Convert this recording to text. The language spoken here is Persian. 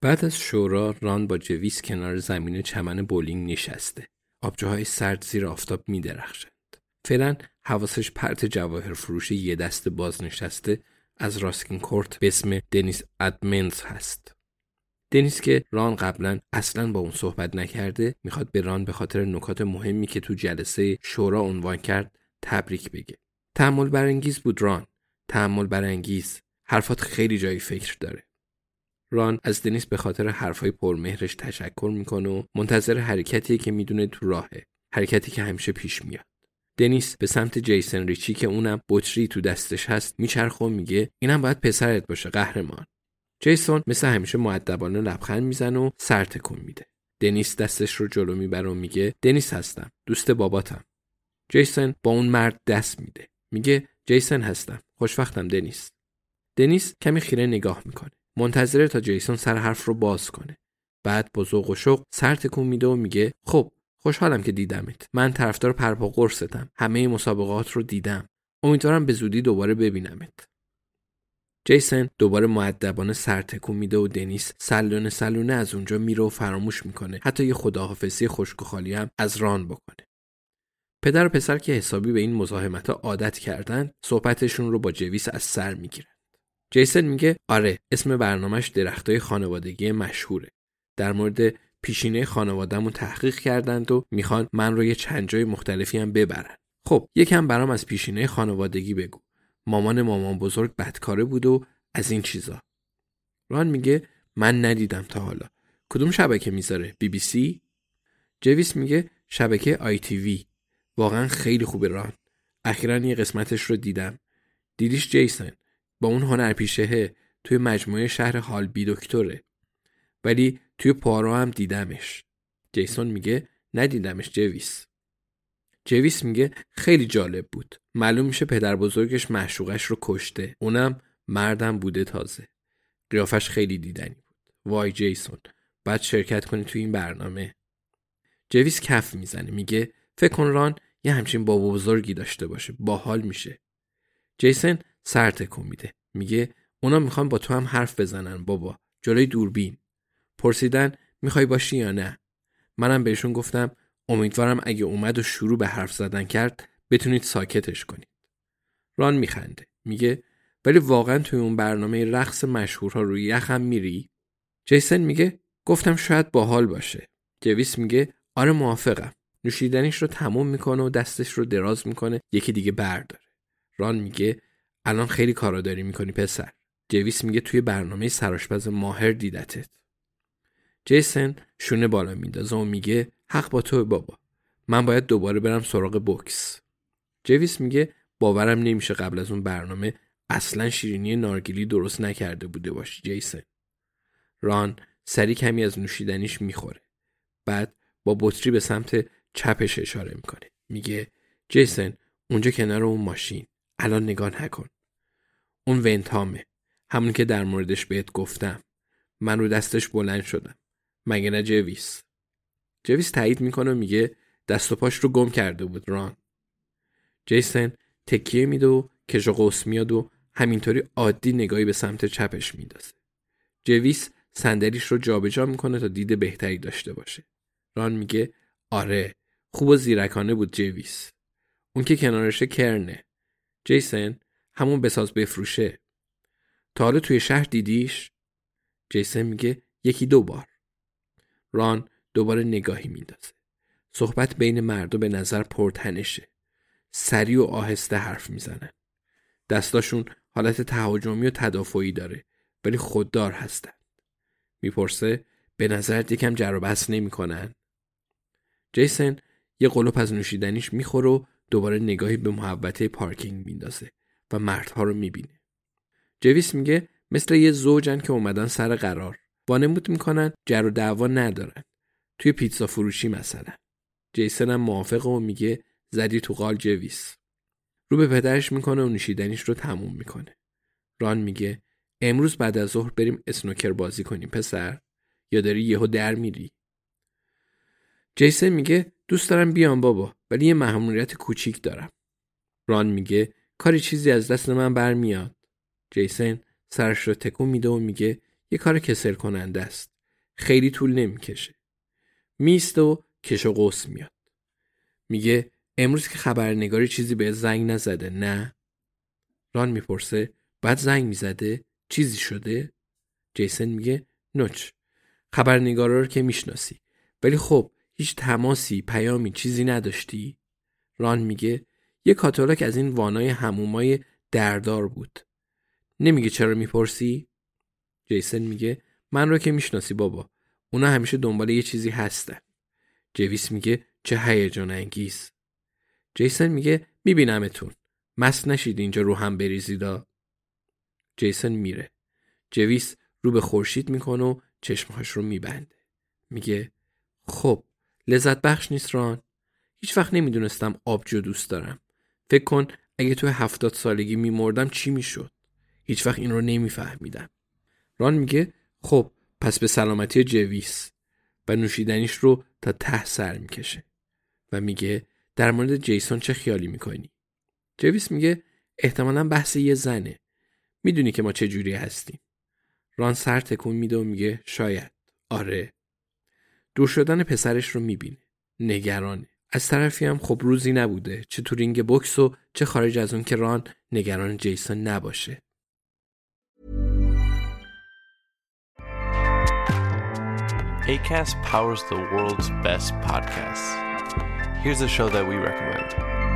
بعد از شورا ران با جویس کنار زمین چمن بولینگ نشسته. آبجوهای سرد زیر آفتاب می درخشند. فعلا حواسش پرت جواهر فروش یه دست باز نشسته از راسکین کورت به اسم دنیس ادمنز هست. دنیس که ران قبلا اصلا با اون صحبت نکرده می‌خواد به ران به خاطر نکات مهمی که تو جلسه شورا عنوان کرد تبریک بگه. تحمل برانگیز بود ران. تحمل برانگیز. حرفات خیلی جایی فکر داره. ران از دنیس به خاطر حرفای پرمهرش تشکر می‌کنه و منتظر حرکتیه که می‌دونه تو راهه. حرکتی که همیشه پیش میاد. دنیس به سمت جیسن ریچی که اونم بطری تو دستش هست میچرخه و میگه اینم باید پسرت باشه قهرمان. جیسون مثل همیشه معدبانه لبخند می‌زنه و سر تکون میده. دنیس دستش رو جلو می‌بره و میگه دنیس هستم. دوست باباتم. جیسن با اون مرد دست میده. میگه جیسن هستم. خوشوقتم دنیس. دنیس کمی خیره نگاه می‌کنه. منتظره تا جیسون سر حرف رو باز کنه. بعد با ذوق و شوق سر تکون میده و میگه خب خوشحالم که دیدمت. من طرفدار پرپا قرصتم. همه مسابقات رو دیدم. امیدوارم به زودی دوباره ببینمت. جیسن دوباره معدبانه سر تکون میده و دنیس سلونه سلونه از اونجا میره و فراموش می‌کنه حتی یه خداحافظی خشک و خالی هم از ران بکنه پدر و پسر که حسابی به این مزاحمت عادت کردن صحبتشون رو با جویس از سر می‌گیرن جیسن میگه آره اسم برنامهش درختای خانوادگی مشهوره. در مورد پیشینه خانوادهمون تحقیق کردند و می‌خوان من رو یه چند جای مختلفی هم ببرن. خب یکم برام از پیشینه خانوادگی بگو. مامان مامان بزرگ بدکاره بود و از این چیزا. ران میگه من ندیدم تا حالا. کدوم شبکه می‌ذاره؟ بی بی سی؟ جویس میگه شبکه آی تی وی. واقعا خیلی خوبه ران. اخیرا یه قسمتش رو دیدم. دیدیش جیسن. با اون هنرپیشهه توی مجموعه شهر هالبی دکتره. ولی توی پارو هم دیدمش. جیسون میگه ندیدمش جویس. جویس میگه خیلی جالب بود. معلوم میشه پدر بزرگش معشوقش رو کشته. اونم مردم بوده تازه. قیافش خیلی دیدنی بود. وای جیسون بعد شرکت کنی توی این برنامه. جویس کف می‌زنه. میگه فکر کن ران یه همچین بابا بزرگی داشته باشه. باحال میشه. جیسن سر تکون میده. میگه اونا می‌خوان با تو هم حرف بزنن بابا. جلوی دوربین. پرسیدن می‌خوای باشی یا نه؟ منم بهشون گفتم امیدوارم اگه اومد و شروع به حرف زدن کرد بتونید ساکتش کنید. ران میخنده. میگه ولی واقعا توی اون برنامه رقص مشهورها روی یخم میری؟ جیسن میگه گفتم شاید باحال باشه. جویس میگه آره موافقم. نوشیدنیش رو تموم می‌کنه و دستش رو دراز می‌کنه یکی دیگه برداره. ران میگه الان خیلی کارا داری می‌کنی پسر. جویس میگه توی برنامه سراشپز ماهر دیدتت. جیسن شونه بالا میندازه و میگه حق با تو بابا. من باید دوباره برم سراغ بوکس. جویس میگه باورم نمیشه قبل از اون برنامه اصلا شیرینی نارگیلی درست نکرده بوده باشی جیسن. ران سری کمی از نوشیدنیش می‌خوره. بعد با بطری به سمت چپش اشاره می‌کنه. میگه جیسن اونجا کنار اون ماشین. الان نگاه نکن. اون ونتامه همون که در موردش بهت گفتم من رو دستش بلند شدم مگه نه جویس جویس تایید می‌کنه و میگه دست و پاش رو گم کرده بود ران جیسن تکیه میده و کش و میاد و همینطوری عادی نگاهی به سمت چپش میندازه. جویس صندلیش رو جابجا می‌کنه تا دید بهتری داشته باشه. ران میگه آره خوب و زیرکانه بود جویس. اون که کنارشه کرنه. جیسن همون بساز بفروشه. تا حالا توی شهر دیدیش؟ جیسن میگه یکی دو بار. ران دوباره نگاهی میندازه. صحبت بین مردا به نظر پرتنشه. سریع و آهسته حرف می‌زنن. دستاشون حالت تهاجمی و تدافعی داره ولی خوددار هستن. می‌پرسه به نظرت یکم جر و نمی‌کنن؟ جیسن یه قلوپ از نوشیدنیش می‌خوره و دوباره نگاهی به محوطه پارکینگ میندازه و مردها رو می‌بینه. جویس میگه مثل یه زوجن که اومدن سر قرار. وانمود می‌کنن جر و دعوا ندارن. توی پیتزا فروشی مثلا. جیسن هم موافقه و میگه زدی تو قال جویس. رو به پدرش می‌کنه و نوشیدنیش رو تموم می‌کنه. ران میگه امروز بعد از ظهر بریم اسنوکر بازی کنیم پسر یا داری یهو در میری جیسن میگه دوست دارم بیام بابا ولی یه مهمونیت کوچیک دارم ران میگه کاری چیزی از دست من برمیاد. جیسن سرش رو تکون میده و میگه یه کار کسل کننده است. خیلی طول نمی‌کشه. میسته و کش و قوس میاد. میگه امروز که خبرنگاری چیزی به زنگ نزده نه؟ ران می‌پرسه بعد زنگ می‌زده چیزی شده؟ جیسن میگه نوچ خبرنگارا رو که می‌شناسی. ولی خب هیچ تماسی پیامی چیزی نداشتی؟ ران میگه یه کاتالوگ از این وانای همومای دردار بود. نمیگه چرا می‌پرسی؟ جیسن میگه من رو که می‌شناسی بابا. اونا همیشه دنبال یه چیزی هستن. جویس میگه چه هیجان انگیز. جیسن میگه میبینمتون. مست نشید اینجا رو هم بریزیدا جیسن میره. جویس رو به خورشید می‌کنه و چشمهاش رو میبنده. میگه خب لذت بخش نیست ران. هیچ وقت نمی‌دونستم آبجو دوست دارم. فکر کن اگه تو هفتاد سالگی میمردم چی می‌شد؟ هیچ وقت این رو نمیفهمیدم. ران میگه خب پس به سلامتی جویس. و نوشیدنیش رو تا ته سر می‌کشه. و میگه در مورد جیسون چه خیالی می‌کنی؟ جویس میگه احتمالا بحث یه زنه. می‌دونی که ما چه جوری هستیم. ران سر تکون میده و میگه شاید. آره. دور شدن پسرش رو می‌بینه. نگرانه. از طرفی هم خب روزی نبوده چه تو رینگ بوکس و چه خارج از اون که ران نگران جیسون نباشه ACAST powers the world's best podcasts. Here's a show that we recommend.